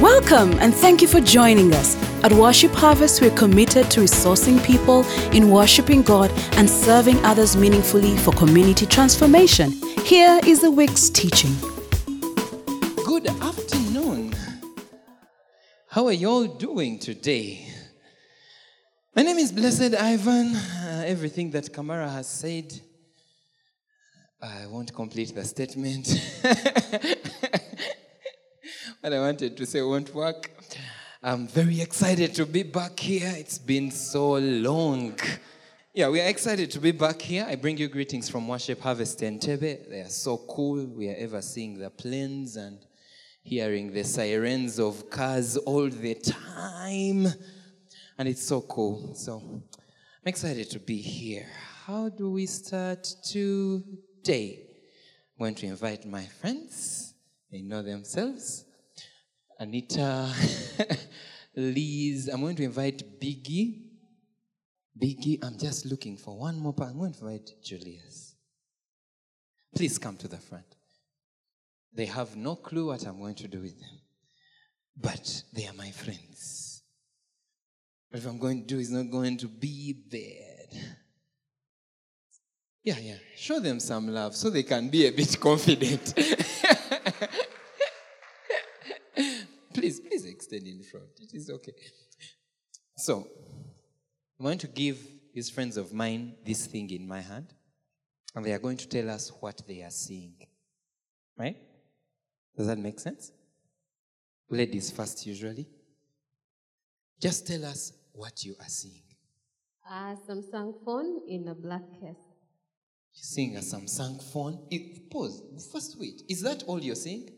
Welcome and thank you for joining us. At Worship Harvest, we're committed to resourcing people in worshiping God and serving others meaningfully for community transformation. Here is the week's teaching. Good afternoon. How are you all doing today? My name is Blessed Ivan. Uh, everything that Kamara has said, I won't complete the statement. what I wanted to say won't work. I'm very excited to be back here. It's been so long. Yeah, we are excited to be back here. I bring you greetings from Worship Harvest Entebbe. They are so cool. We are ever seeing the planes and hearing the sirens of cars all the time. And it's so cool. So I'm excited to be here. How do we start today? I'm going to invite my friends. They know themselves. Anita, Liz. I'm going to invite Biggie. Biggie, I'm just looking for one more person. I'm going to invite Julius. Please come to the front. They have no clue what I'm going to do with them, but they are my friends. What I'm going to do is not going to be bad. Yeah, yeah. Show them some love so they can be a bit confident. please, please extend in front. It is okay. So, I'm going to give these friends of mine this thing in my hand, and they are going to tell us what they are seeing. Right? Does that make sense? Ladies first, usually. Just tell us what you are seeing. A Samsung phone in a black case. You're seeing a Samsung phone. It, pause. First, wait. Is that all you're seeing?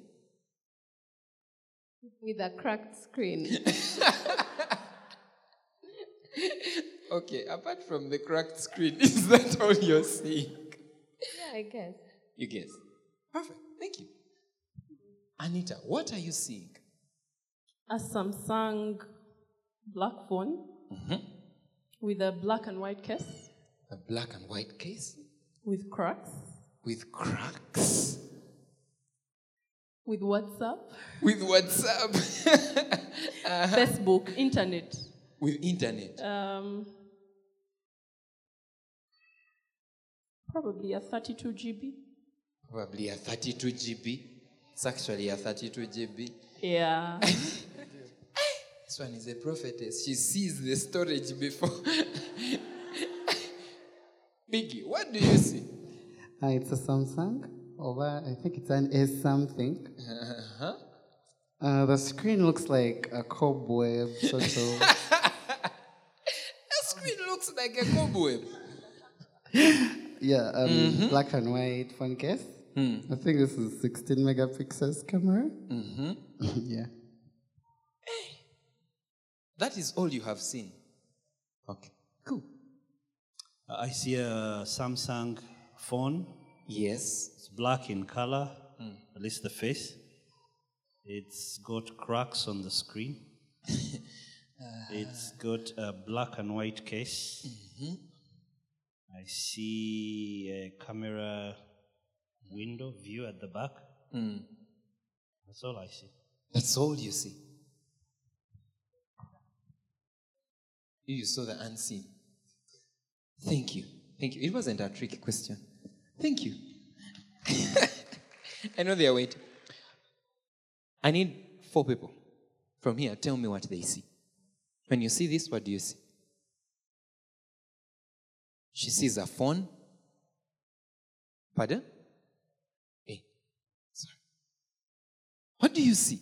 With a cracked screen. Okay, apart from the cracked screen, is that all you're seeing? yeah, I guess. You guess. Perfect. Thank you. Anita, what are you seeing? a Samsung black phone mm-hmm. with a black and white case A black and white case with cracks, with cracks, with WhatsApp, with WhatsApp, Facebook, internet. with internet. Um, probably a 32 GB. Probably a 32 GB. It's actually a 32 GB. Yeah. This one is a prophetess. She sees the storage before. Biggie, what do you see? Uh, it's a Samsung, or uh, I think it's an S something. Uh-huh. Uh, the screen looks like a cobweb, sort of. The screen looks like a cobweb. yeah, um, black and white phone case. I think this is 16 megapixels camera. Mm-hmm. yeah. That is all you have seen. Okay, cool. I see a Samsung phone. Yes. It's black in color, hmm. at least the face. It's got cracks on the screen. Uh. it's got a black and white case. Mm-hmm. I see a camera window view at the back. Hmm. That's all I see. That's all you see. You saw the unseen. Thank you. Thank you. It wasn't a tricky question. Thank you. I know they are waiting. I need four people from here. Tell me what they see. When you see this, what do you see? She sees a phone. Pardon? Hey, sorry. What do you see?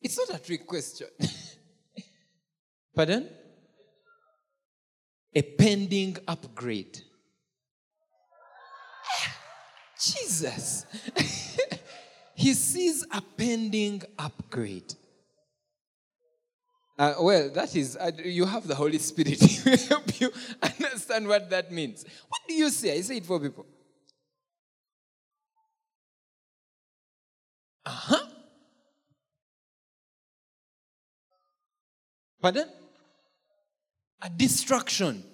It's not a trick question. Pardon? A pending upgrade. Jesus. he sees a pending upgrade. Uh, well, that is, uh, you have the Holy Spirit help you understand what that means. What do you say? I say it for people. Uh huh. Pardon? A distraction.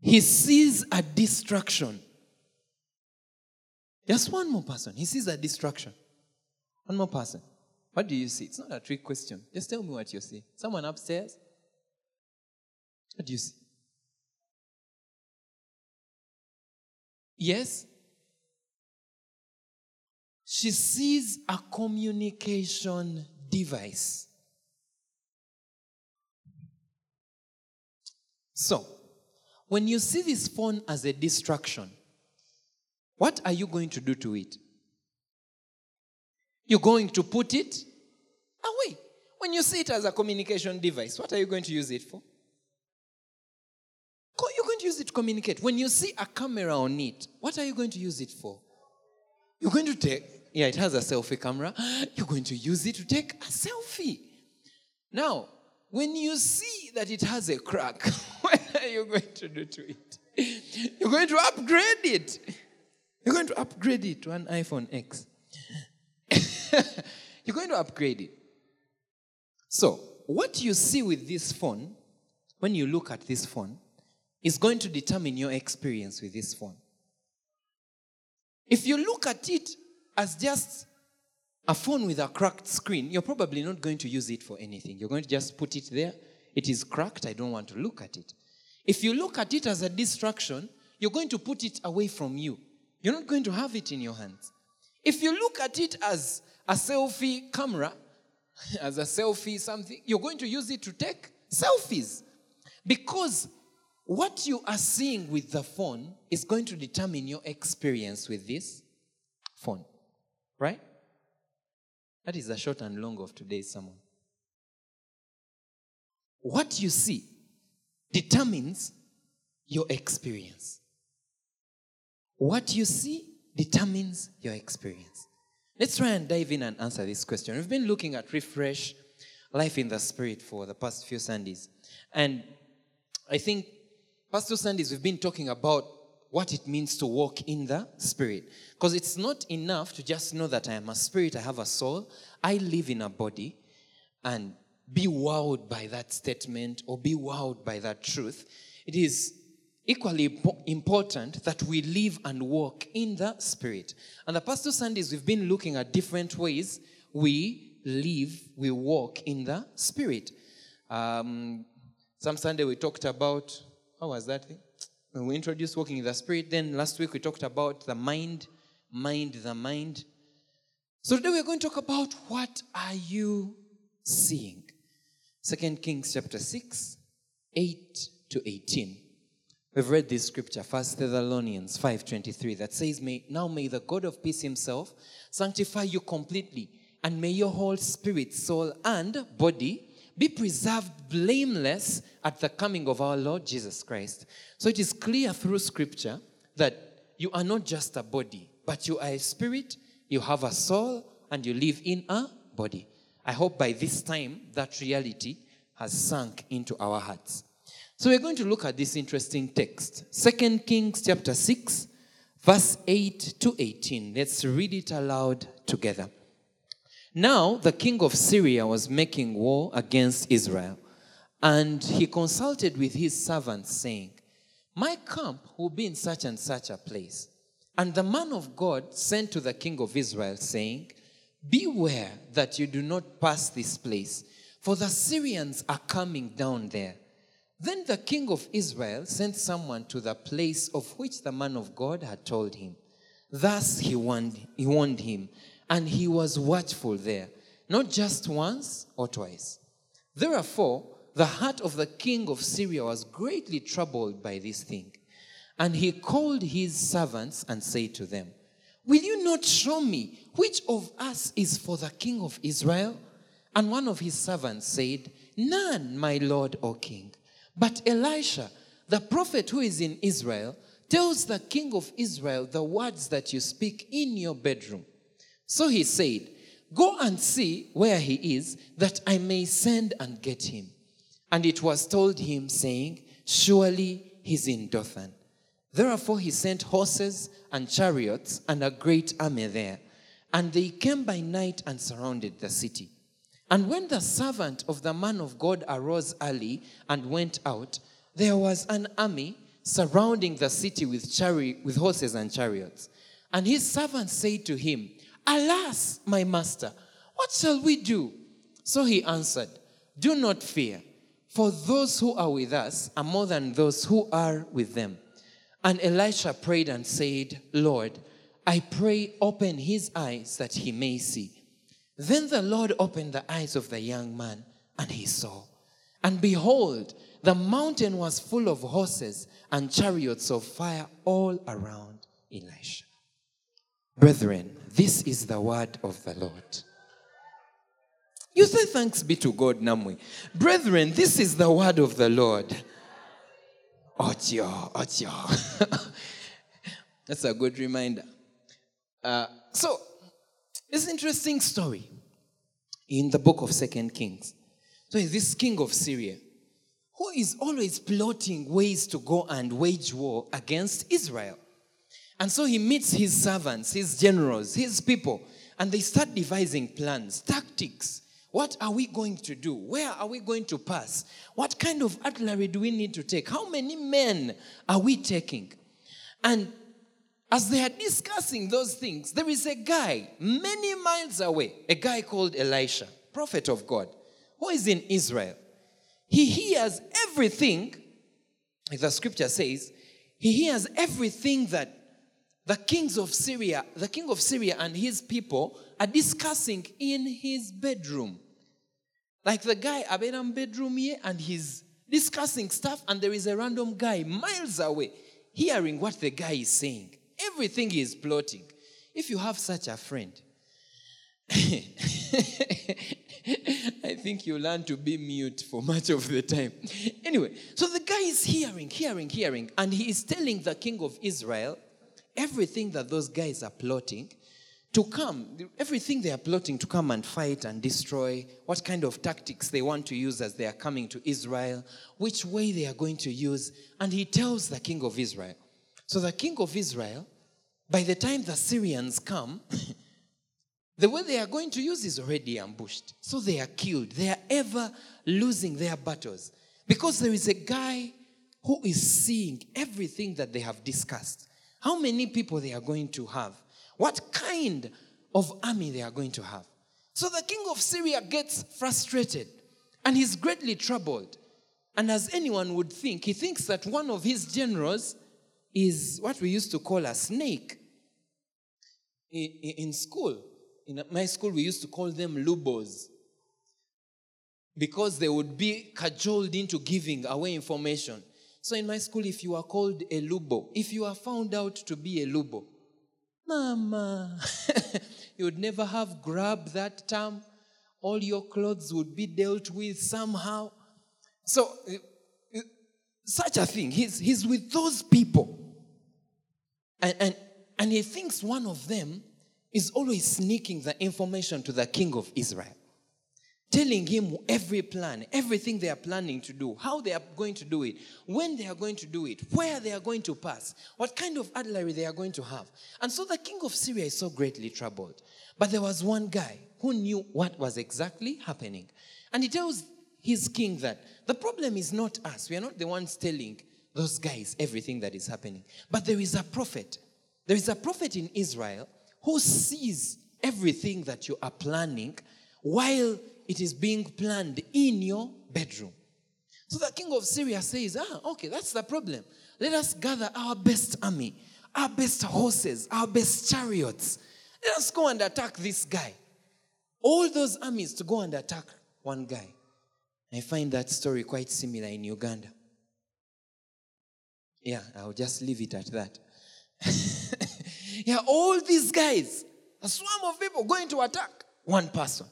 He sees a distraction. Just one more person. He sees a distraction. One more person. What do you see? It's not a trick question. Just tell me what you see. Someone upstairs? What do you see? Yes? She sees a communication device. So, when you see this phone as a distraction, what are you going to do to it? You're going to put it away. When you see it as a communication device, what are you going to use it for? You're going to use it to communicate. When you see a camera on it, what are you going to use it for? You're going to take, yeah, it has a selfie camera. You're going to use it to take a selfie. Now, when you see that it has a crack, what are you going to do to it? You're going to upgrade it. You're going to upgrade it to an iPhone X. You're going to upgrade it. So, what you see with this phone, when you look at this phone, is going to determine your experience with this phone. If you look at it as just a phone with a cracked screen, you're probably not going to use it for anything. You're going to just put it there. It is cracked. I don't want to look at it. If you look at it as a distraction, you're going to put it away from you. You're not going to have it in your hands. If you look at it as a selfie camera, as a selfie something, you're going to use it to take selfies. Because what you are seeing with the phone is going to determine your experience with this phone. Right? That is the short and long of today's sermon. What you see determines your experience. What you see determines your experience. Let's try and dive in and answer this question. We've been looking at refresh life in the spirit for the past few Sundays. And I think past two Sundays we've been talking about what it means to walk in the spirit. Because it's not enough to just know that I am a spirit, I have a soul, I live in a body, and be wowed by that statement or be wowed by that truth. It is equally important that we live and walk in the spirit. And the past two Sundays, we've been looking at different ways we live, we walk in the spirit. Um, some Sunday we talked about, how was that thing? We introduced walking in the spirit. Then last week we talked about the mind, mind, the mind. So today we're going to talk about what are you seeing? Second Kings chapter 6, 8 to 18. We've read this scripture, 1 Thessalonians 5.23, that says, may, Now may the God of peace himself sanctify you completely, and may your whole spirit, soul, and body be preserved blameless at the coming of our Lord Jesus Christ. So it is clear through scripture that you are not just a body, but you are a spirit, you have a soul, and you live in a body. I hope by this time that reality has sunk into our hearts. So we're going to look at this interesting text. Second Kings chapter 6, verse 8 to 18. Let's read it aloud together. Now the king of Syria was making war against Israel, and he consulted with his servants, saying, My camp will be in such and such a place. And the man of God sent to the king of Israel, saying, Beware that you do not pass this place, for the Syrians are coming down there. Then the king of Israel sent someone to the place of which the man of God had told him. Thus he warned, he warned him, and he was watchful there, not just once or twice. Therefore, the heart of the king of Syria was greatly troubled by this thing. And he called his servants and said to them, Will you not show me which of us is for the king of Israel? And one of his servants said, None, my lord, O king. But Elisha, the prophet who is in Israel, tells the king of Israel the words that you speak in your bedroom. So he said, Go and see where he is, that I may send and get him. And it was told him, saying, Surely he's in Dothan. Therefore he sent horses and chariots and a great army there. And they came by night and surrounded the city. And when the servant of the man of God arose early and went out, there was an army surrounding the city with, chari- with horses and chariots. And his servant said to him, Alas, my master, What shall we do? So he answered, Do not fear, for those who are with us are more than those who are with them. And Elisha prayed and said, Lord, I pray, open his eyes that he may see. Then the Lord opened the eyes of the young man, and he saw. And behold, the mountain was full of horses and chariots of fire all around Elisha. Brethren, this is the word of the Lord. You say thanks be to God, Namwe. Brethren, this is the word of the Lord. Ochio, ochio. That's a good reminder. Uh, so, it's an interesting story in the book of Second Kings. So, this king of Syria who is always plotting ways to go and wage war against Israel. And so he meets his servants, his generals, his people, and they start devising plans, tactics. What are we going to do? Where are we going to pass? What kind of artillery do we need to take? How many men are we taking? And as they are discussing those things, there is a guy many miles away, a guy called Elisha, prophet of God, who is in Israel. He hears everything, the scripture says, he hears everything that the kings of Syria, the king of Syria and his people are discussing in his bedroom. Like the guy Aberam bedroom here and he's discussing stuff and there is a random guy miles away hearing what the guy is saying. Everything he is plotting. If you have such a friend, I think you learn to be mute for much of the time. Anyway, so the guy is hearing, hearing, hearing, and he is telling the king of Israel everything that those guys are plotting to come, everything they are plotting to come and fight and destroy, what kind of tactics they want to use as they are coming to Israel, which way they are going to use. And he tells the king of Israel. So the king of Israel, by the time the Syrians come, the way they are going to use is already ambushed. So they are killed. They are ever losing their battles because there is a guy who is seeing everything that they have discussed. How many people they are going to have? What kind of army they are going to have? So the king of Syria gets frustrated and he's greatly troubled. And as anyone would think, he thinks that one of his generals is what we used to call a snake. In, in school, in my school, we used to call them lubos because they would be cajoled into giving away information. So in my school, if you are called a lubo, if you are found out to be a lubo, mama, you would never have grabbed that term. All your clothes would be dealt with somehow. So, uh, uh, such a thing. He's, he's with those people. And, and, and he thinks one of them is always sneaking the information to the king of Israel telling him every plan, everything they are planning to do, how they are going to do it, when they are going to do it, where they are going to pass, what kind of artillery they are going to have. And so the king of Syria is so greatly troubled. But there was one guy who knew what was exactly happening. And he tells his king that the problem is not us. We are not the ones telling those guys everything that is happening. But there is a prophet. There is a prophet in Israel who sees everything that you are planning while it is being planned in your bedroom. So the king of Syria says, Ah, okay, that's the problem. Let us gather our best army, our best horses, our best chariots. Let us go and attack this guy. All those armies to go and attack one guy. I find that story quite similar in Uganda. Yeah, I'll just leave it at that. yeah, all these guys, a swarm of people going to attack one person.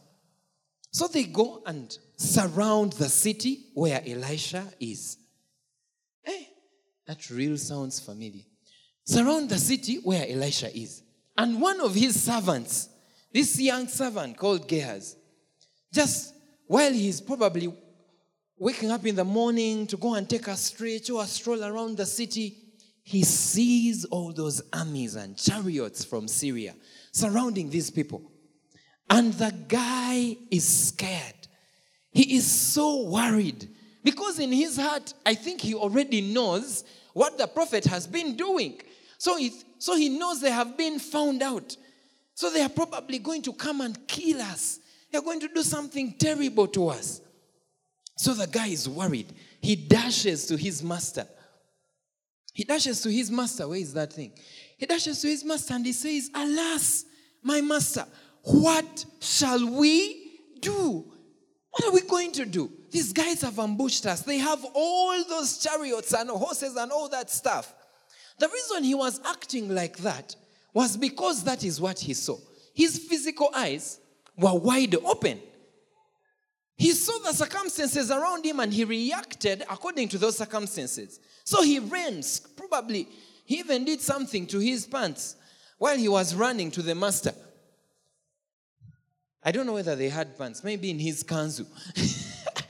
So they go and surround the city where Elisha is. Hey, that real sounds familiar. Surround the city where Elisha is. And one of his servants, this young servant called Gehazi, just while he's probably waking up in the morning to go and take a stretch or a stroll around the city, he sees all those armies and chariots from Syria surrounding these people. And the guy is scared. He is so worried because in his heart, I think he already knows what the prophet has been doing. So he, so he knows they have been found out. So they are probably going to come and kill us. They're going to do something terrible to us. So the guy is worried. He dashes to his master. He dashes to his master. Where is that thing? He dashes to his master and he says, Alas, my master, what shall we do? What are we going to do? These guys have ambushed us. They have all those chariots and horses and all that stuff. The reason he was acting like that was because that is what he saw. His physical eyes were wide open. He saw the circumstances around him and he reacted according to those circumstances. So he ran, probably, he even did something to his pants while he was running to the master. I don't know whether they had pants, maybe in his kanzu.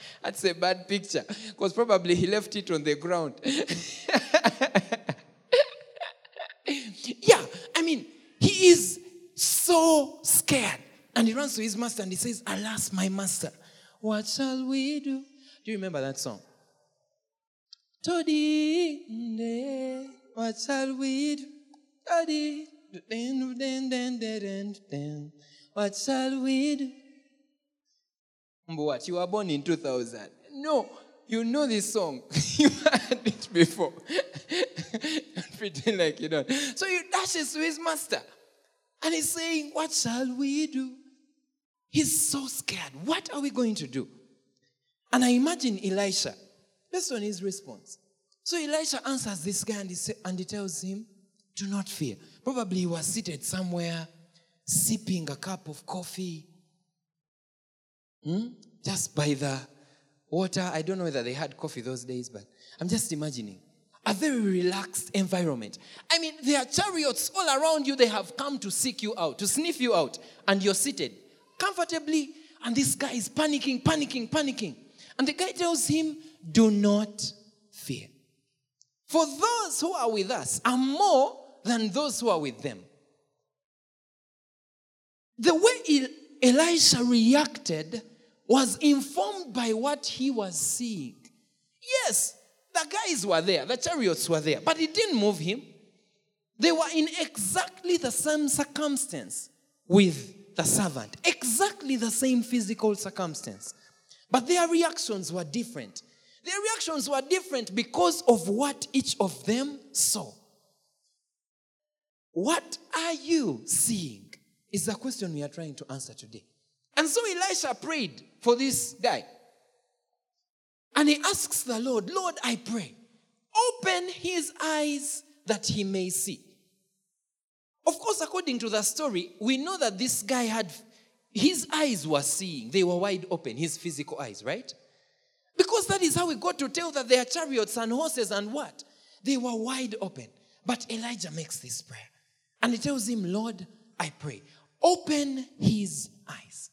That's a bad picture because probably he left it on the ground. yeah, I mean, he is so scared. And he runs to his master and he says, Alas, my master, what shall we do? Do you remember that song? Todi, what shall we do? Todi, what shall we do? What? You were born in 2000. No, you know this song. you heard it before. Pretend like you don't. So he dashes to his master. And he's saying, What shall we do? He's so scared. What are we going to do? And I imagine Elisha, based on his response. So Elisha answers this guy and he, say, and he tells him, Do not fear. Probably he was seated somewhere, sipping a cup of coffee, hmm? just by the water. I don't know whether they had coffee those days, but I'm just imagining a very relaxed environment. I mean, there are chariots all around you. They have come to seek you out, to sniff you out, and you're seated comfortably. And this guy is panicking, panicking, panicking. And the guy tells him, Do not fear. For those who are with us are more than those who are with them. The way Elisha reacted was informed by what he was seeing. Yes, the guys were there, the chariots were there, but it didn't move him. They were in exactly the same circumstance with the servant, exactly the same physical circumstance. But their reactions were different. Their reactions were different because of what each of them saw. What are you seeing? Is the question we are trying to answer today. And so Elisha prayed for this guy. And he asks the Lord, Lord, I pray, open his eyes that he may see. Of course, according to the story, we know that this guy had, his eyes were seeing. They were wide open, his physical eyes, right? Because that is how we got to tell that there are chariots and horses and what? They were wide open. But Elijah makes this prayer. And he tells him, Lord, I pray, open his eyes.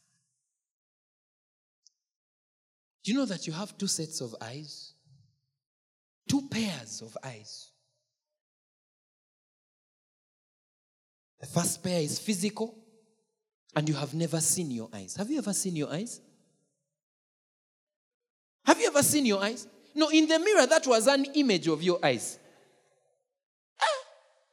Do you know that you have two sets of eyes? Two pairs of eyes. The first pair is physical, and you have never seen your eyes. Have you ever seen your eyes? Have you ever seen your eyes? No, in the mirror, that was an image of your eyes. Ah,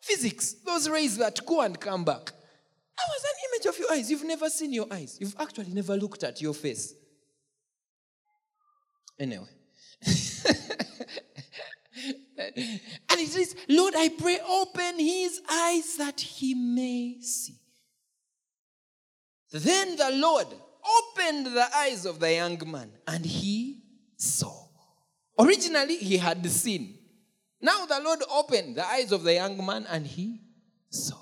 physics, those rays that go and come back. That was an image of your eyes. You've never seen your eyes. You've actually never looked at your face. Anyway. and he says, Lord, I pray, open his eyes that he may see. Then the Lord opened the eyes of the young man, and he saw. Originally, he had seen. Now the Lord opened the eyes of the young man, and he saw.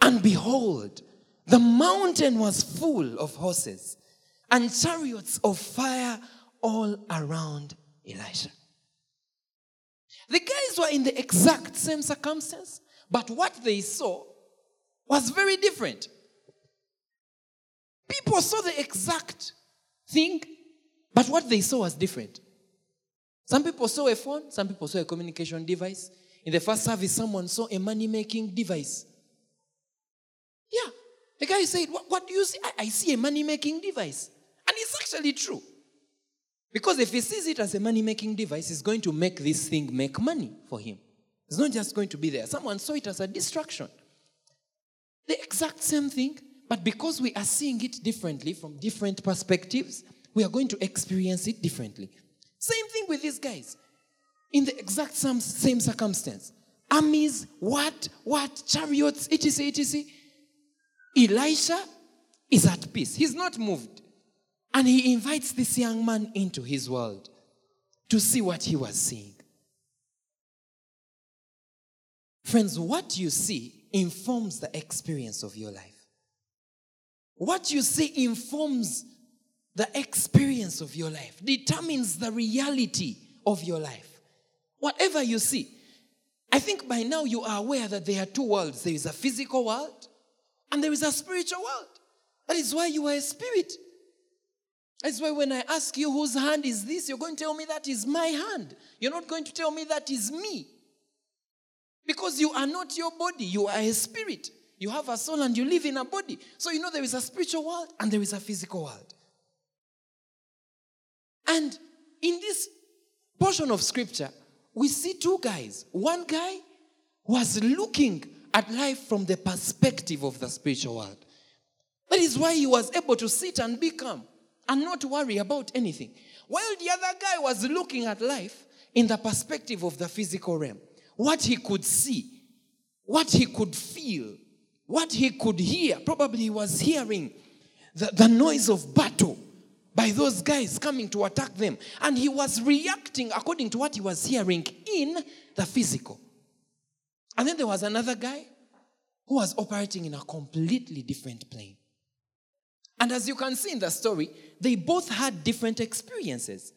And behold, the mountain was full of horses and chariots of fire all around Elisha. The guys were in the exact same circumstance, but what they saw was very different. People saw the exact thing, but what they saw was different. Some people saw a phone, some people saw a communication device. In the first service, someone saw a money making device. Yeah. The guy said, What, what do you see? I, I see a money making device. And it's actually true. Because if he sees it as a money making device, he's going to make this thing make money for him. It's not just going to be there. Someone saw it as a distraction. The exact same thing, but because we are seeing it differently from different perspectives, we are going to experience it differently. Same thing with these guys. In the exact same, same circumstance. Armies, what, what, chariots, etc., etc. Elisha is at peace. He's not moved. And he invites this young man into his world to see what he was seeing. Friends, what you see informs the experience of your life. What you see informs the experience of your life, determines the reality of your life. Whatever you see. I think by now you are aware that there are two worlds there is a physical world and there is a spiritual world. That is why you are a spirit. That's why when I ask you whose hand is this, you're going to tell me that is my hand. You're not going to tell me that is me. Because you are not your body, you are a spirit. You have a soul and you live in a body. So you know there is a spiritual world and there is a physical world. And in this portion of scripture, we see two guys. One guy was looking at life from the perspective of the spiritual world. That is why he was able to sit and be calm and not worry about anything. While the other guy was looking at life in the perspective of the physical realm, what he could see, what he could feel, what he could hear. Probably he was hearing the, the noise of battle by those guys coming to attack them. And he was reacting according to what he was hearing in the physical. And then there was another guy who was operating in a completely different plane. And as you can see in the story, they both had different experiences.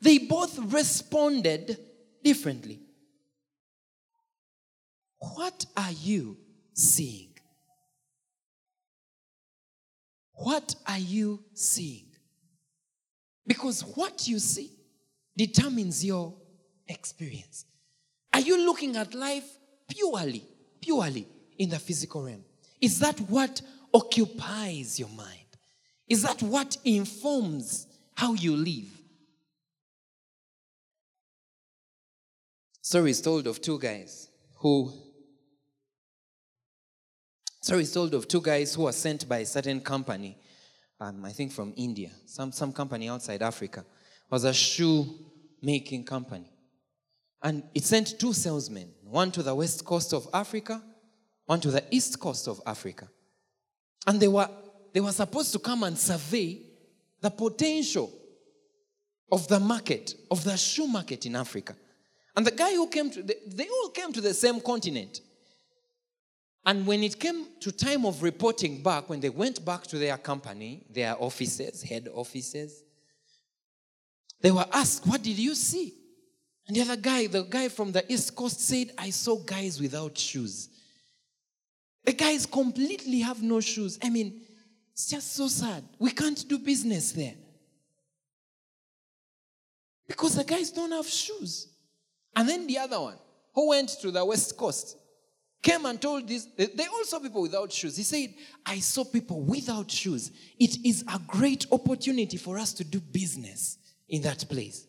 They both responded differently. What are you seeing? What are you seeing? Because what you see determines your experience. Are you looking at life purely, purely in the physical realm? Is that what occupies your mind? Is that what informs how you live? Story is told of two guys who story is told of two guys who were sent by a certain company, um, I think from India, some, some company outside Africa. It was a shoe making company. And it sent two salesmen, one to the west coast of Africa, one to the east coast of Africa. And they were, they were supposed to come and survey the potential of the market, of the shoe market in Africa. And the guy who came to, the, they all came to the same continent. And when it came to time of reporting back, when they went back to their company, their offices, head offices, they were asked, What did you see? And the other guy, the guy from the East Coast, said, I saw guys without shoes. The guys completely have no shoes. I mean, it's just so sad. We can't do business there. Because the guys don't have shoes. And then the other one, who went to the West Coast, came and told this. They all saw people without shoes. He said, I saw people without shoes. It is a great opportunity for us to do business in that place.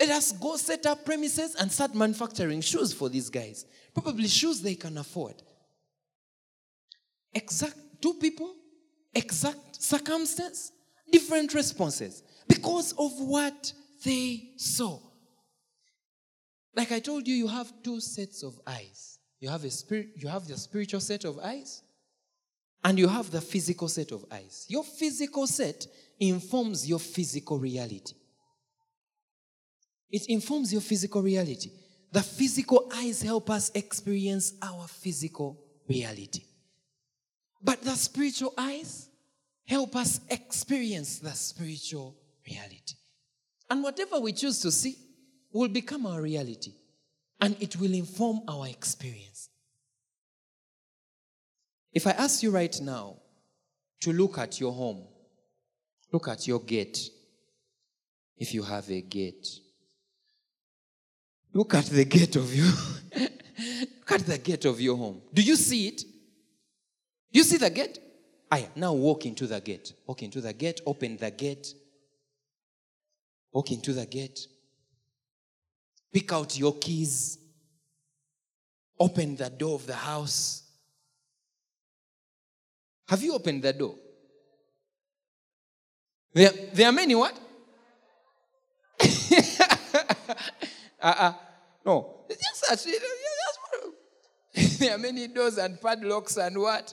Let us go set up premises and start manufacturing shoes for these guys. Probably shoes they can afford. Exact two people, exact circumstance, different responses because of what they saw. Like I told you, you have two sets of eyes. You have a spirit, you have the spiritual set of eyes, and you have the physical set of eyes. Your physical set informs your physical reality. It informs your physical reality. The physical eyes help us experience our physical reality. But the spiritual eyes help us experience the spiritual reality. And whatever we choose to see will become our reality and it will inform our experience. If I ask you right now to look at your home, look at your gate, if you have a gate, look at the gate of your look at the gate of your home. Do you see it? You see the gate? Aya, now walk into the gate. Walk into the gate, open the gate. Walk into the gate. Pick out your keys. Open the door of the house. Have you opened the door? There, there are many what? uh-uh. No that. you know, just- there are many doors and padlocks and what?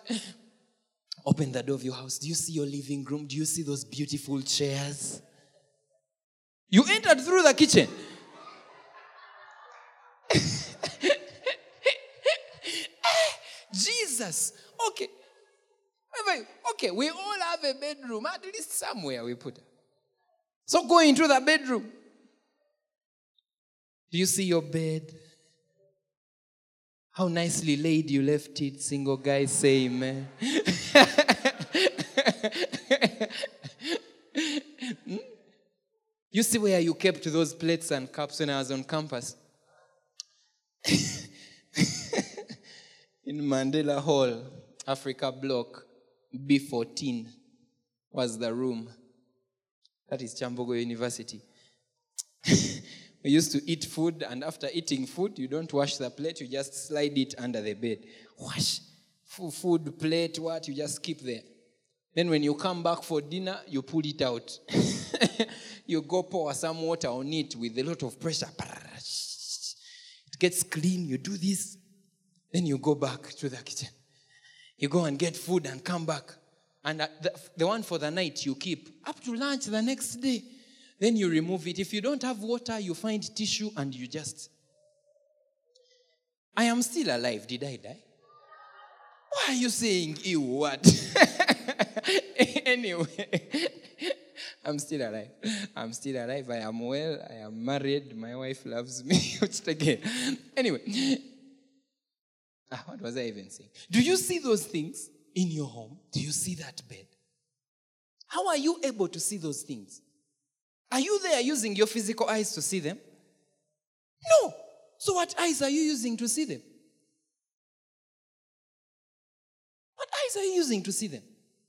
Open the door of your house. Do you see your living room? Do you see those beautiful chairs? You entered through the kitchen. Jesus. Okay. Okay, we all have a bedroom, at least somewhere we put. So go into the bedroom. Do you see your bed? How nicely laid you left it. Single guy, say amen. Hmm? You see where you kept those plates and cups when I was on campus? in Mandela Hall, Africa Block, B14 was the room. That is Kyambogo University. we used to eat food, and after eating food, you don't wash the plate, you just slide it under the bed. Wash. Food plate, what? You just keep there. Then when you come back for dinner, you pull it out. you go pour some water on it with a lot of pressure. It gets clean. You do this. Then you go back to the kitchen. You go and get food and come back. And uh, the, the one for the night you keep up to lunch the next day. Then you remove it. If you don't have water, you find tissue and you just. I am still alive. Did I die? Why are you saying ew what? anyway, I'm still alive. I'm still alive. I am well. I am married. My wife loves me. Which again. Anyway. Ah, what was I even saying? Do you see those things in your home? Do you see that bed? How are you able to see those things? Are you there using your physical eyes to see them? No. So, what eyes are you using to see them? What eyes are you using to see them?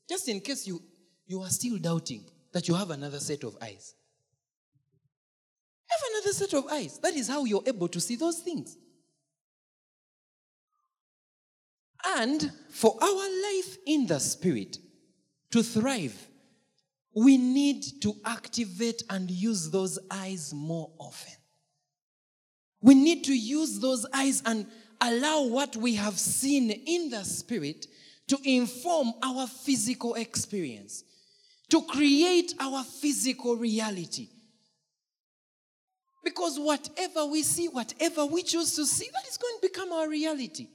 Just in case you, you are still doubting that you have another set of eyes. Have another set of eyes. That is how you're able to see those things. And for our life in the spirit to thrive, we need to activate and use those eyes more often. We need to use those eyes and allow what we have seen in the spirit to inform our physical experience, to create our physical reality. Because whatever we see, whatever we choose to see, that is going to become our reality.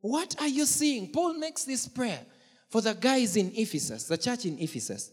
What are you seeing? Paul makes this prayer for the guys in Ephesus, the church in Ephesus.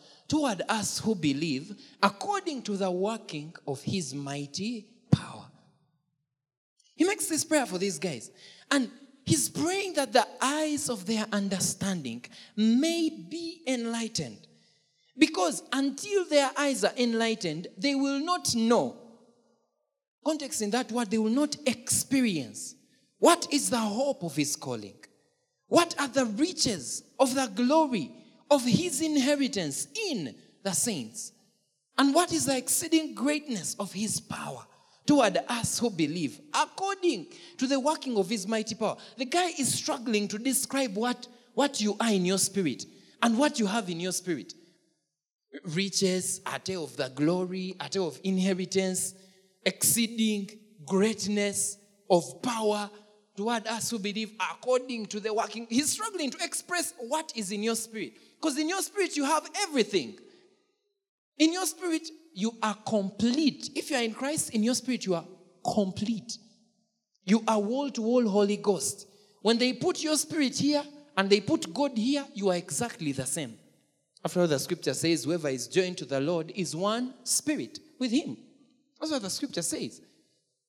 toward us who believe, according to the working of His mighty power. He makes this prayer for these guys. And he's praying that the eyes of their understanding may be enlightened. Because until their eyes are enlightened, they will not know. Context in that word, they will not experience. What is the hope of his calling? What are the riches of the glory of his inheritance in the saints? And what is the exceeding greatness of his power toward us who believe, according to the working of his mighty power? The guy is struggling to describe what, what you are in your spirit and what you have in your spirit. Riches, a tale of the glory, a tale of inheritance, exceeding greatness of power toward us who believe according to the working. He's struggling to express what is in your spirit. Because in your spirit, you have everything. In your spirit, you are complete. If you are in Christ, in your spirit, you are complete. You are wall to wall Holy Ghost. When they put your spirit here and they put God here, you are exactly the same. After all, the scripture says, whoever is joined to the Lord is one spirit with him. That's what the scripture says.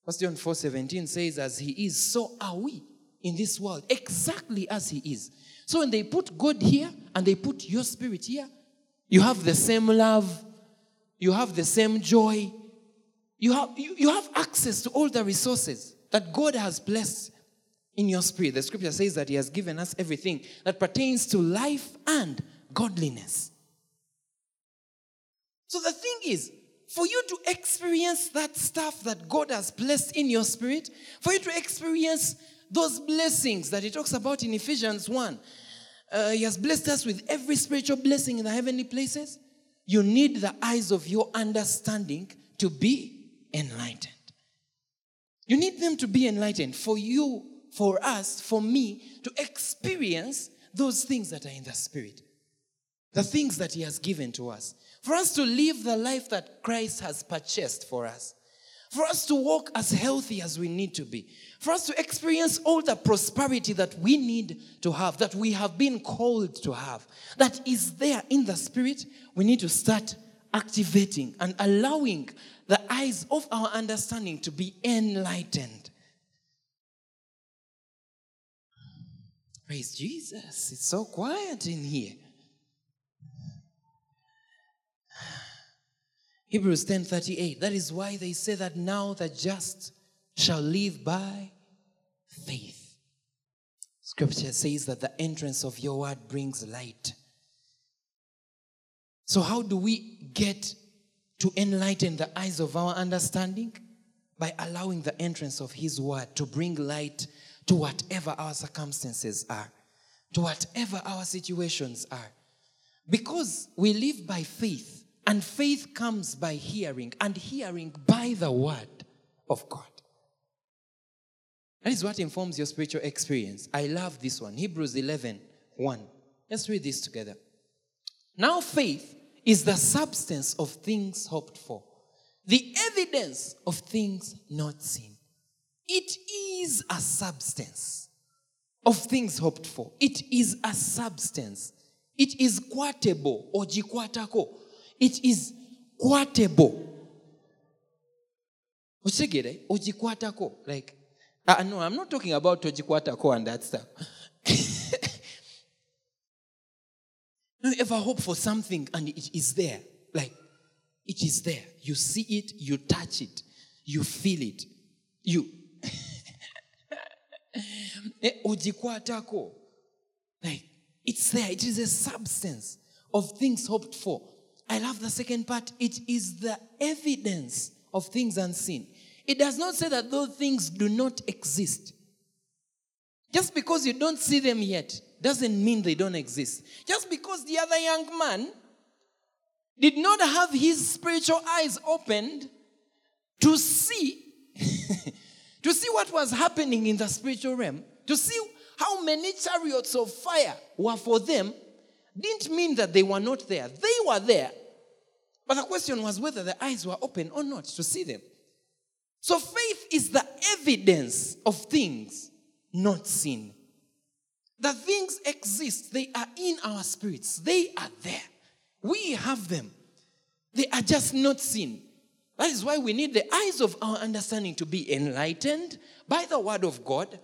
First John 4 17 says, As he is, so are we in this world, exactly as he is. So when they put God here and they put your spirit here, You have the same love. You have the same joy. You have, you, you have access to all the resources that God has blessed in your spirit. The scripture says that He has given us everything that pertains to life and godliness. So the thing is, for you to experience that stuff that God has blessed in your spirit, for you to experience those blessings that He talks about in Ephesians 1, uh, He has blessed us with every spiritual blessing in the heavenly places. You need the eyes of your understanding to be enlightened. You need them to be enlightened for you, for us, for me to experience those things that are in the Spirit, the things that He has given to us, for us to live the life that Christ has purchased for us, for us to walk as healthy as we need to be, for us to experience all the prosperity that we need to have, that we have been called to have, that is there in the Spirit. We need to start activating and allowing the eyes of our understanding to be enlightened. Praise Jesus. It's so quiet in here. Hebrews 10:38 That is why they say that now the just shall live by faith. Scripture says that the entrance of your word brings light. So how do we get to enlighten the eyes of our understanding? By allowing the entrance of his word to bring light to whatever our circumstances are, to whatever our situations are. Because we live by faith, and faith comes by hearing, and hearing by the word of God. That is what informs your spiritual experience. I love this one. Hebrews 11 1. Let's read this together. Now, faith is the substance of things hoped for, the evidence of things not seen. It is a substance of things hoped for. It is a substance. It is quotable or jikwatako. It is quotable. Ochegere, ojikwatako. Like, uh, no, I'm not talking about ojikwatako and that stuff. you ever hope for something and it is there? Like, it is there. You see it, you touch it, you feel it. You. Eh, ojikwatako. Like, it's there. It is a substance of things hoped for. I love the second part. It is the evidence of things unseen. It does not say that those things do not exist. Just because you don't see them yet doesn't mean they don't exist. Just because the other young man did not have his spiritual eyes opened to see to see what was happening in the spiritual realm, to see how many chariots of fire were for them, didn't mean that they were not there. They were there. But the question was whether the eyes were open or not to see them. So faith is the evidence of things not seen. The things exist, they are in our spirits, they are there. We have them, they are just not seen. That is why we need the eyes of our understanding to be enlightened by the word of God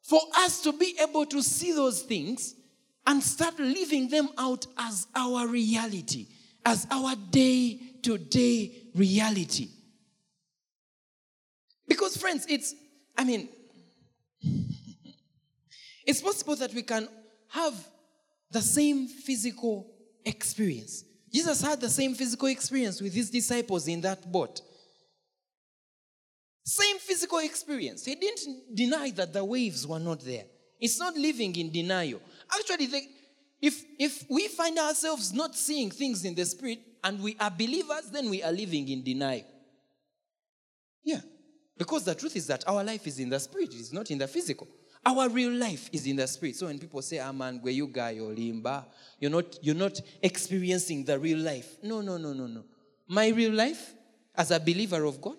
for us to be able to see those things and start living them out as our reality, as our day to day reality. Because, friends, it's, I mean, it's possible that we can have the same physical experience. Jesus had the same physical experience with his disciples in that boat. Same physical experience. He didn't deny that the waves were not there. It's not living in denial. Actually, if, if we find ourselves not seeing things in the spirit and we are believers, then we are living in denial. Yeah. Because the truth is that our life is in the spirit, it is not in the physical. Our real life is in the spirit. So when people say, ah, Aman, where you guy or limba, you're not, you're not experiencing the real life. No, no, no, no, no. My real life as a believer of God,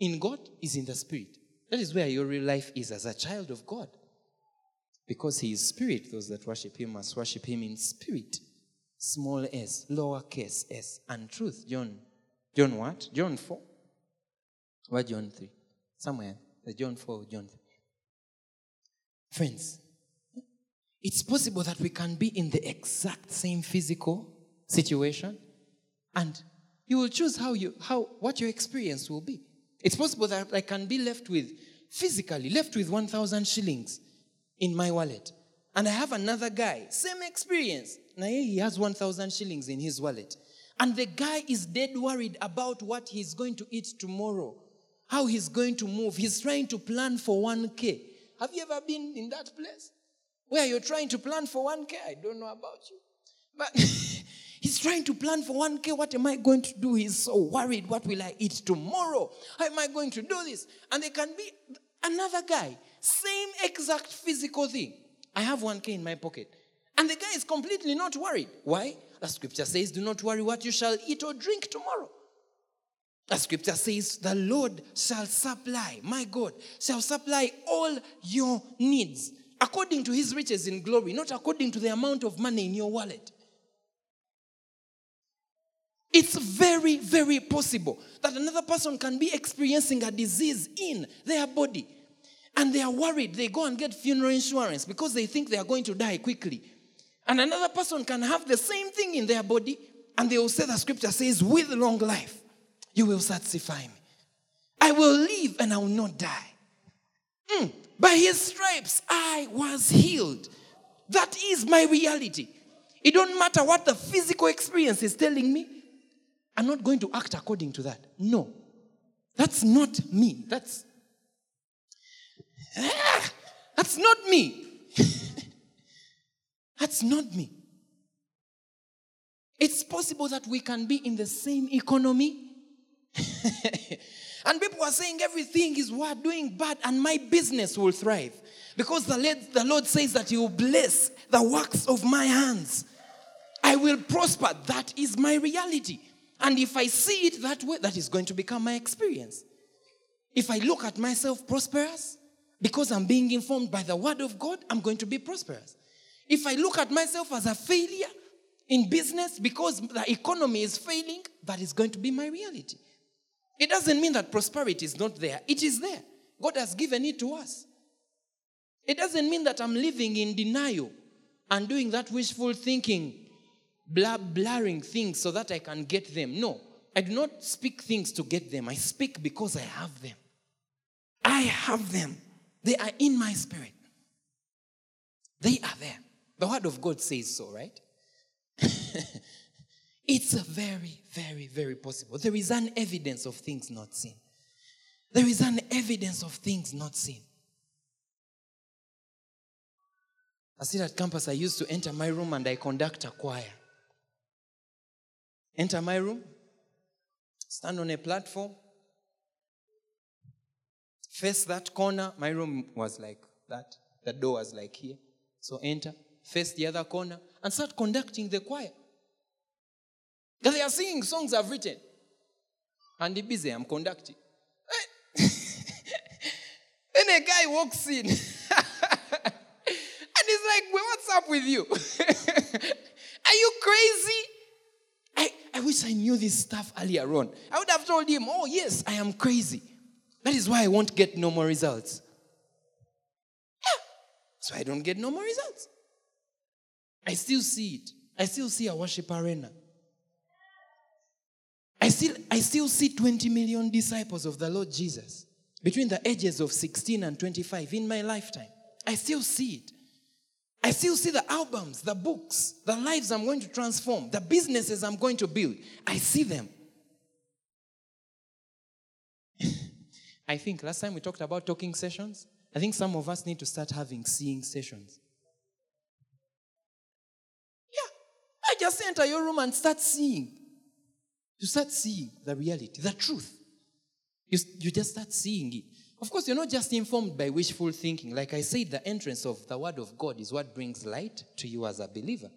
in God, is in the spirit. That is where your real life is as a child of God. Because he is spirit, those that worship him must worship him in spirit. Small s, lowercase s, and truth. John. John what? John 4. What John 3? Somewhere. The John 4, John 3. Friends, it's possible that we can be in the exact same physical situation, and you will choose how you how what your experience will be. It's possible that I can be left with physically left with 1,000 shillings in my wallet, and I have another guy, same experience. Now he has 1,000 shillings in his wallet, and the guy is dead worried about what he's going to eat tomorrow, how he's going to move. He's trying to plan for 1K. Have you ever been in that place where you're trying to plan for 1K? I don't know about you, but. He's trying to plan for 1K. What am I going to do? He's so worried. What will I eat tomorrow? How am I going to do this? And there can be another guy, same exact physical thing. I have 1K in my pocket. And the guy is completely not worried. Why? The scripture says, Do not worry what you shall eat or drink tomorrow. The scripture says, The Lord shall supply, my God, shall supply all your needs according to his riches in glory, not according to the amount of money in your wallet. It's very, very possible that another person can be experiencing a disease in their body and they are worried. They go and get funeral insurance because they think they are going to die quickly. And another person can have the same thing in their body and they will say, The scripture says, with long life, you will satisfy me. I will live and I will not die. Mm. By his stripes, I was healed. That is my reality. It don't matter what the physical experience is telling me. I'm not going to act according to that. No. That's not me. That's ah, that's not me. that's not me. It's possible that we can be in the same economy. and people are saying everything is what doing bad and my business will thrive. Because the Lord, the Lord says that He will bless the works of my hands. I will prosper. That is my reality. And if I see it that way, that is going to become my experience. If I look at myself prosperous, because I'm being informed by the word of God, I'm going to be prosperous. If I look at myself as a failure in business because the economy is failing, that is going to be my reality. It doesn't mean that prosperity is not there, it is there. God has given it to us. It doesn't mean that I'm living in denial and doing that wishful thinking blah, blaring things so that I can get them. No, I do not speak things to get them. I speak because I have them. I have them. They are in my spirit. They are there. The word of God says so, right? it's very, very, very possible. There is an evidence of things not seen. There is an evidence of things not seen. I see at campus, I used to enter my room and I conduct a choir. Enter my room, stand on a platform, face that corner. My room was like that. The door was like here. So enter, face the other corner, and start conducting the choir. Because they are singing songs I've written. And the busy, I'm conducting. then a guy walks in. and he's like, well, what's up with you? are you crazy? I wish I knew this stuff earlier on. I would have told him, oh, yes, I am crazy. That is why I won't get no more results. Yeah. So I don't get no more results. I still see it. I still see a worship arena. I still, I still see 20 million disciples of the Lord Jesus between the ages of 16 and 25 in my lifetime. I still see it. I still see the albums, the books, the lives I'm going to transform, the businesses I'm going to build. I see them. I think last time we talked about talking sessions. I think some of us need to start having seeing sessions. Yeah. I just enter your room and start seeing. You start seeing the reality, the truth. You, you just start seeing it. Of course, you're not just informed by wishful thinking. Like I said, the entrance of the Word of God is what brings light to you as a believer.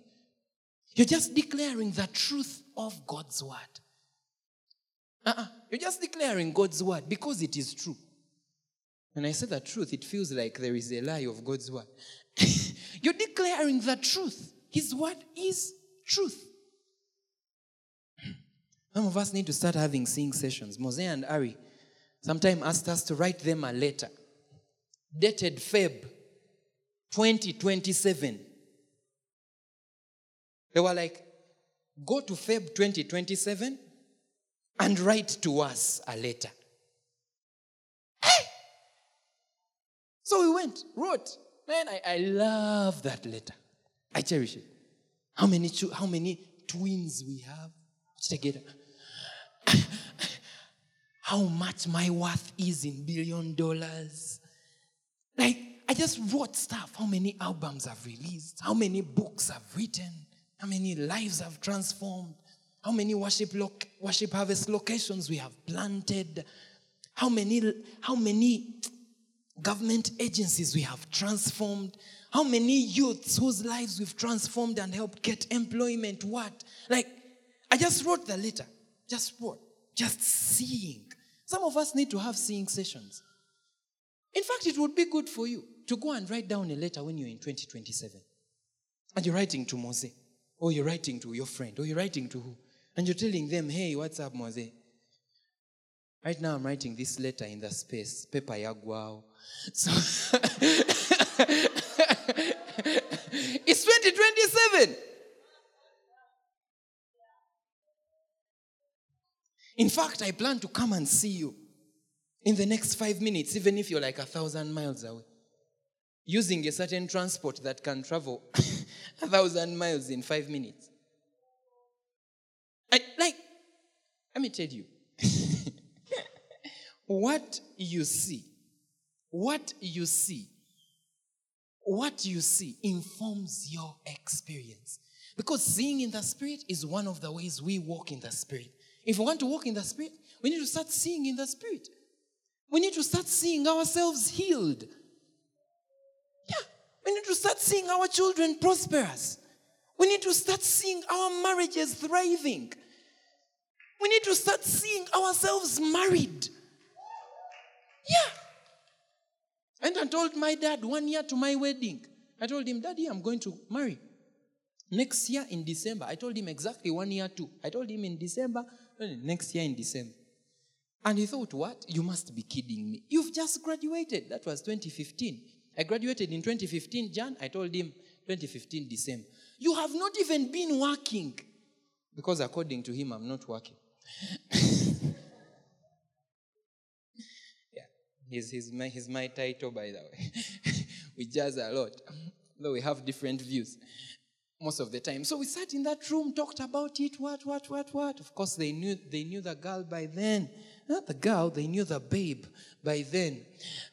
You're just declaring the truth of God's Word. Uh-uh. You're just declaring God's Word because it is true. When I say the truth, it feels like there is a lie of God's Word. You're declaring the truth. His Word is truth. Some of us need to start having sing sessions. Mose and Ari sometime asked us to write them a letter dated Feb 2027. They were like, go to Feb 2027 and write to us a letter. Hey! So we went, wrote. Man, I, I love that letter. I cherish it. How many, how many twins we have together? how much my worth is in billion dollars. Like, I just wrote stuff. How many albums I've released, how many books I've written, how many lives I've transformed, how many worship, loc- worship harvest locations we have planted, how many, how many government agencies we have transformed, how many youths whose lives we've transformed and helped get employment, what? Like, I just wrote the letter. Just what? Just seeing. Some of us need to have seeing sessions. In fact, it would be good for you to go and write down a letter when you're in 2027. And you're writing to Mose, or you're writing to your friend, or you're writing to who? And you're telling them, hey, what's up, Mose? Right now, I'm writing this letter in the space, paper yagwao. So, it's 2027. In fact, I plan to come and see you in the next five minutes, even if you're like a thousand miles away, using a certain transport that can travel a thousand miles in five minutes. I, like, let me tell you what you see, what you see, what you see informs your experience. Because seeing in the Spirit is one of the ways we walk in the Spirit. If we want to walk in the Spirit, we need to start seeing in the Spirit. We need to start seeing ourselves healed. Yeah, we need to start seeing our children prosperous. We need to start seeing our marriages thriving. We need to start seeing ourselves married. Yeah. And I told my dad one year to my wedding, I told him, Daddy, I'm going to marry. Next year in December, I told him exactly one year too. I told him in December, Eh, next year in December. And he thought, What? You must be kidding me. You've just graduated. That was 2015. I graduated in 2015, Jan. I told him 2015, December. You have not even been working. Because according to him, I'm not working. yeah, he's, he's, my, he's my title, by the way. we jazz a lot, though we have different views most of the time. So we sat in that room, talked about it, what, what, what, what. Of course, they knew they knew the girl by then. Not the girl, they knew the babe by then.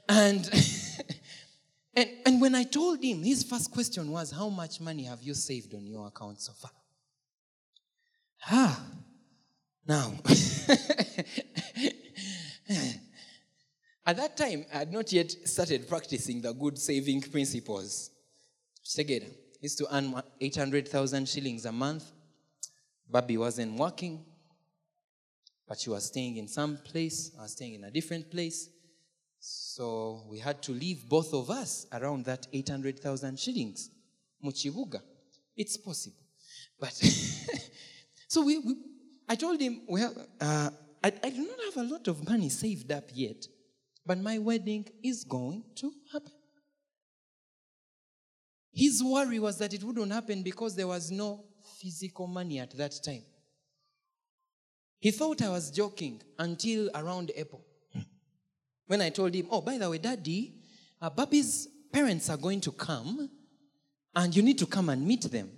And and and when I told him, his first question was, How much money have you saved on your account so far? Ah, now. At that time, I had not yet started practicing the good saving principles. Together used to earn 800,000 shillings a month. Bobby wasn't working, but she was staying in some place. I was staying in a different place. So we had to leave both of us around that 800,000 shillings. Muchibuga. It's possible. But so we, we, I told him, well, uh, I, I do not have a lot of money saved up yet, but my wedding is going to happen. His worry was that it wouldn't happen because there was no physical money at that time. He thought I was joking until around April. When I told him, oh, by the way, Daddy, uh, Bobby's parents are going to come and you need to come and meet them.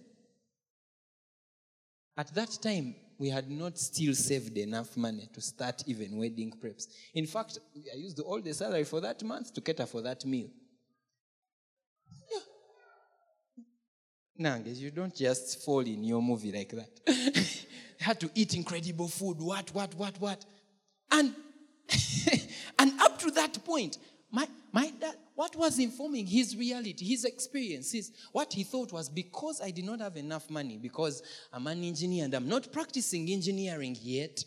At that time, we had not still saved enough money to start even wedding preps. In fact, I used all the salary for that month to cater for that meal. Nanges, you don't just fall in your movie like that. had to eat incredible food, what, what, what, what. And and up to that point, my, my dad, what was informing his reality, his experiences, what he thought was because I did not have enough money, because I'm an engineer and I'm not practicing engineering yet,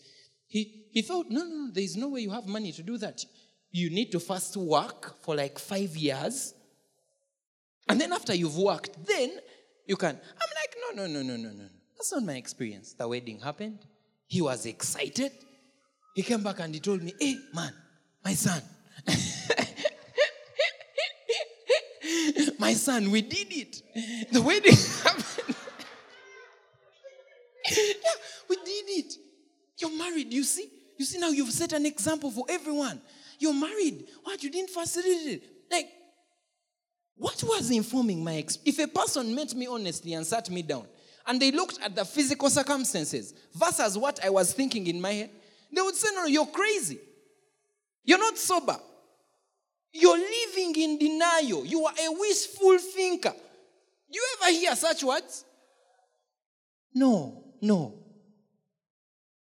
he, he thought, no, no, no, there is no way you have money to do that. You need to first work for like five years. And then after you've worked, then you can. I'm like, no, no, no, no, no, no. That's not my experience. The wedding happened. He was excited. He came back and he told me, hey, man, my son. my son, we did it. The wedding happened. Yeah, we did it. You're married, you see? You see now you've set an example for everyone. You're married. What? You didn't facilitate it. Like, what was informing my ex? If a person met me honestly and sat me down and they looked at the physical circumstances versus what I was thinking in my head, they would say, No, you're crazy. You're not sober. You're living in denial. You are a wishful thinker. Do You ever hear such words? No, no.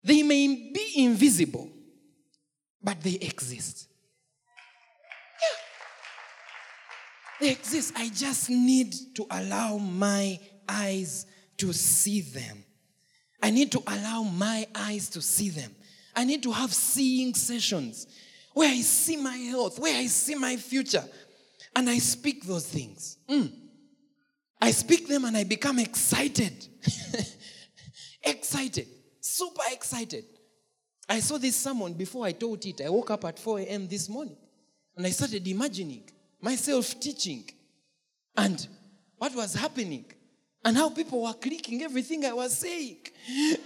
They may be invisible, but they exist. They exist. I just need to allow my eyes to see them. I need to allow my eyes to see them. I need to have seeing sessions where I see my health, where I see my future, and I speak those things. Mm. I speak them and I become excited. excited. Super excited. I saw this sermon before I taught it. I woke up at 4 a.m. this morning and I started imagining myself teaching and what was happening and how people were clicking everything I was saying.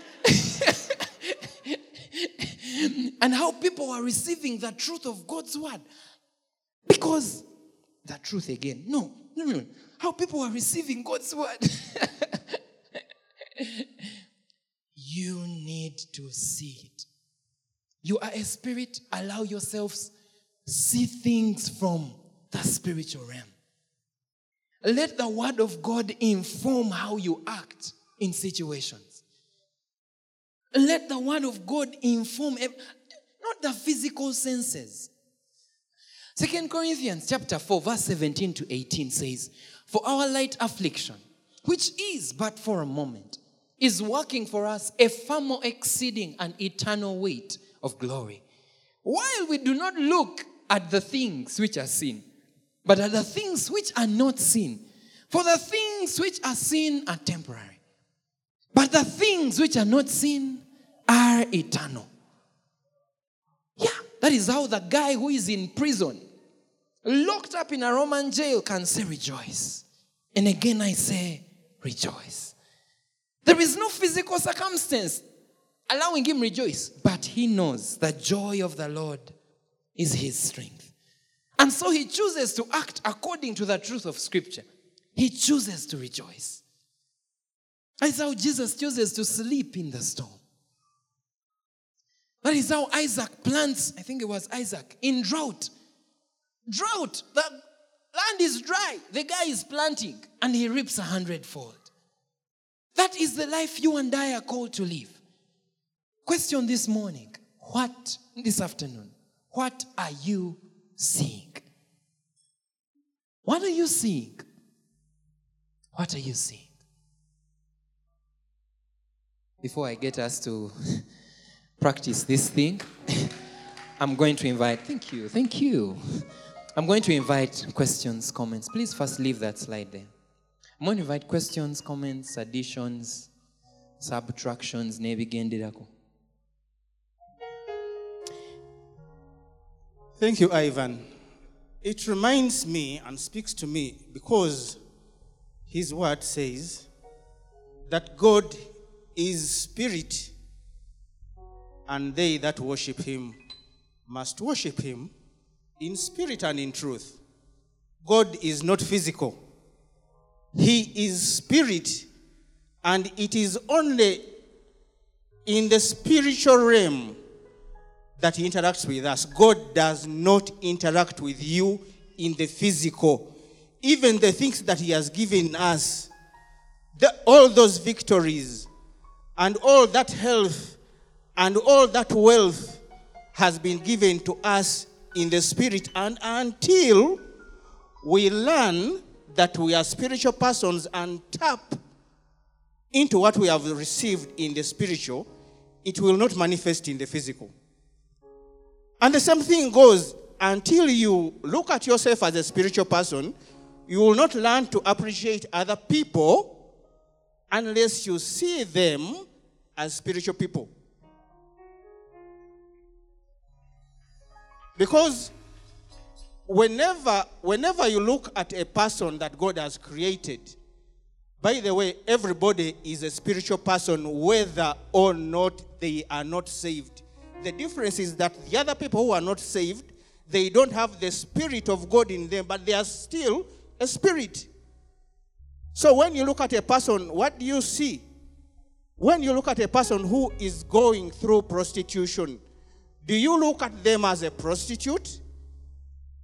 and how people were receiving the truth of God's word. Because the truth again. No, no, no. How people are receiving God's word. you need to see it. You are a spirit, allow yourselves see things from the spiritual realm. Let the word of God inform how you act in situations. Let the word of God inform not the physical senses. Second Corinthians chapter 4 verse 17 to 18 says, "For our light affliction, which is but for a moment, is working for us a far more exceeding and eternal weight of glory. While we do not look at the things which are seen, but at the things which are not seen. For the things which are seen are temporary, but the things which are not seen are eternal. Yeah, that is how the guy who is in prison, locked up in a Roman jail, can say, Rejoice. And again, I say, Rejoice. There is no physical circumstance allowing him rejoice, but he knows the joy of the Lord is his strength. And so he chooses to act according to the truth of Scripture. He chooses to rejoice. That is how Jesus chooses to sleep in the storm. That is how Isaac plants, I think it was Isaac, in drought. Drought. The land is dry. The guy is planting and he reaps a hundredfold. That is the life you and I are called to live. Question this morning what, this afternoon, what are you seeing? What are you seeing? What are you seeing? Before I get us to practice this thing, I'm going to invite, thank you, thank you. I'm going to invite questions, comments. Please first leave that slide there. I'm going to invite questions, comments, additions, subtractions, nebigenderako. Thank you, Ivan. It reminds me and speaks to me because his word says that God is spirit, and they that worship him must worship him in spirit and in truth. God is not physical, he is spirit, and it is only in the spiritual realm that he interacts with us. God does not interact with you in the physical. Even the things that he has given us, the, all those victories, and all that health, and all that wealth has been given to us in the spirit. And until we learn that we are spiritual persons and tap into what we have received in the spiritual, it will not manifest in the physical. And the same thing goes until you look at yourself as a spiritual person, you will not learn to appreciate other people unless you see them as spiritual people. Because whenever, whenever you look at a person that God has created, By the way, everybody is a spiritual person, whether or not they are not saved. The difference is that the other people who are not saved, they don't have the Spirit of God in them, but they are still a spirit. So when you look at a person, what do you see? When you look at a person who is going through prostitution, do you look at them as a prostitute?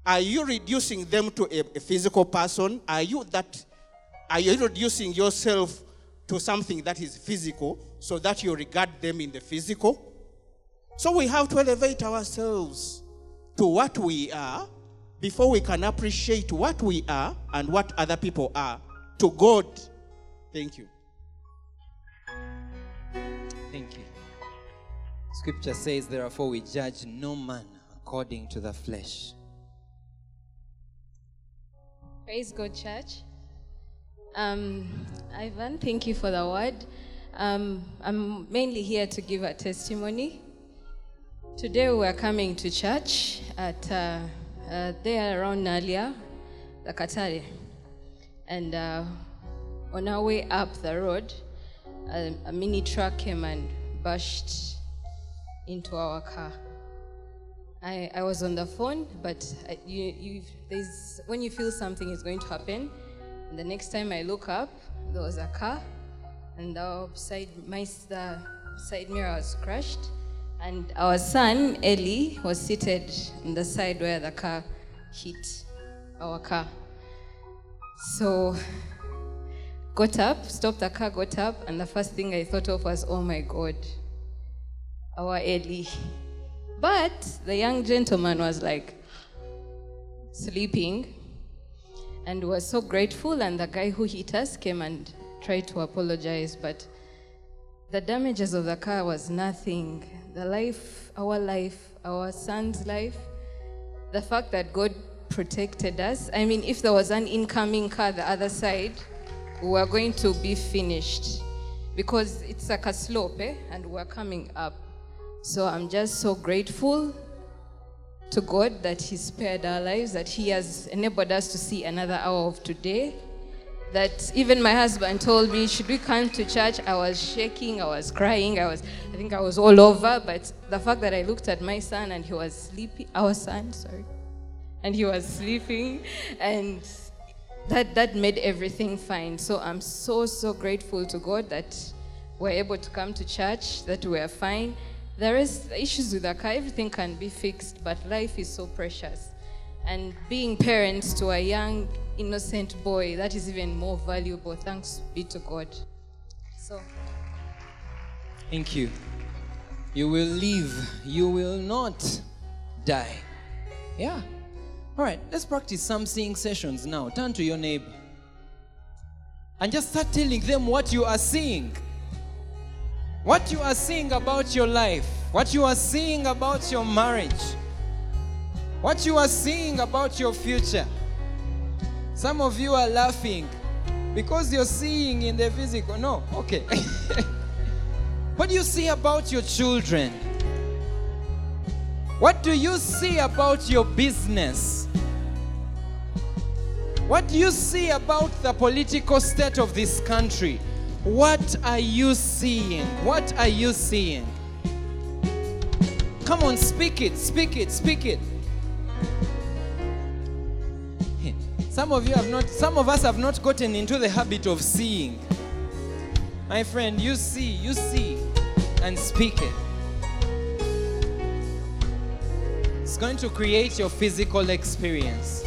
Are you reducing them to a, a physical person? Are you that are you reducing yourself to something that is physical so that you regard them in the physical? So we have to elevate ourselves to what we are before we can appreciate what we are and what other people are to God. Thank you. Thank you. Scripture says, therefore, we judge no man according to the flesh. Praise God, church. Um, Ivan, thank you for the word. Um, I'm mainly here to give a testimony. Today we are coming to church at uh, uh, there around Naalya, the Katari, and uh, on our way up the road, a, a mini truck came and bashed into our car. I, I was on the phone, but I, you, you, there's, when you feel something is going to happen, the next time I look up, there was a car, and the side, my the side mirror was crushed, and our son Eli was seated on the side where the car hit our car. So, got up, stopped the car, got up, and the first thing I thought of was, oh my God, our Eli. But the young gentleman was like sleeping and was so grateful. And the guy who hit us came and tried to apologize. But the damages of the car was nothing. The life, our life, our son's life, the fact that God protected us. I mean, if there was an incoming car the other side, we were going to be finished because it's like a slope, eh? and we're coming up. So I'm just so grateful to God that He spared our lives, that He has enabled us to see another hour of today. That even my husband told me, should we come to church? I was shaking, I was crying, I was, I think I was all over. But the fact that I looked at my son and he was sleeping, our son, sorry, and he was sleeping, and that that made everything fine. So I'm so so grateful to God that we're able to come to church, that we're fine. There is issues with the car, everything can be fixed, but life is so precious. And being parents to a young, innocent boy, that is even more valuable. Thanks be to God. So, Thank you. You will live, you will not die. Yeah. All right, let's practice some seeing sessions now. Turn to your neighbor and just start telling them what you are seeing. What you are seeing about your life, what you are seeing about your marriage, what you are seeing about your future. Some of you are laughing because you're seeing in the physical. No, okay. what do you see about your children? What do you see about your business? What do you see about the political state of this country? What are you seeing? What are you seeing? Come on, speak it, speak it, speak it. Some of you have not, some of us have not gotten into the habit of seeing. My friend, you see, you see, and speak it. It's going to create your physical experience.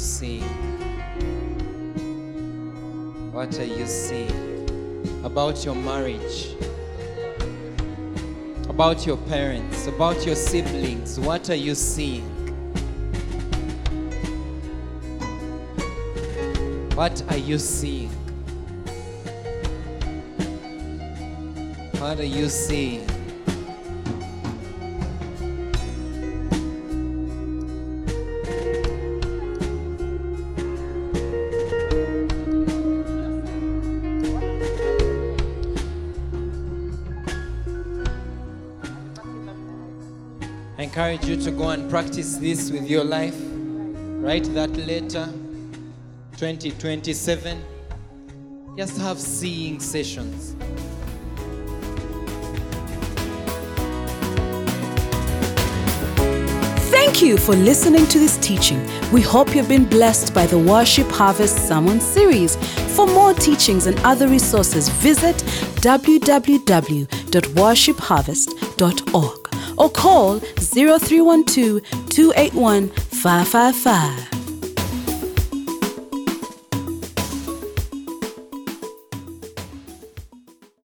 You? What are you seeing about your marriage? About your parents? About your siblings? What are you seeing? What are you seeing? What are you seeing? Encourage you to go and practice this with your life. Write that letter 2027. Just have seeing sessions. Thank you for listening to this teaching. We hope you've been blessed by the Worship Harvest Sermon series. For more teachings and other resources, visit www.worshipharvest.org or call 0312 281 555.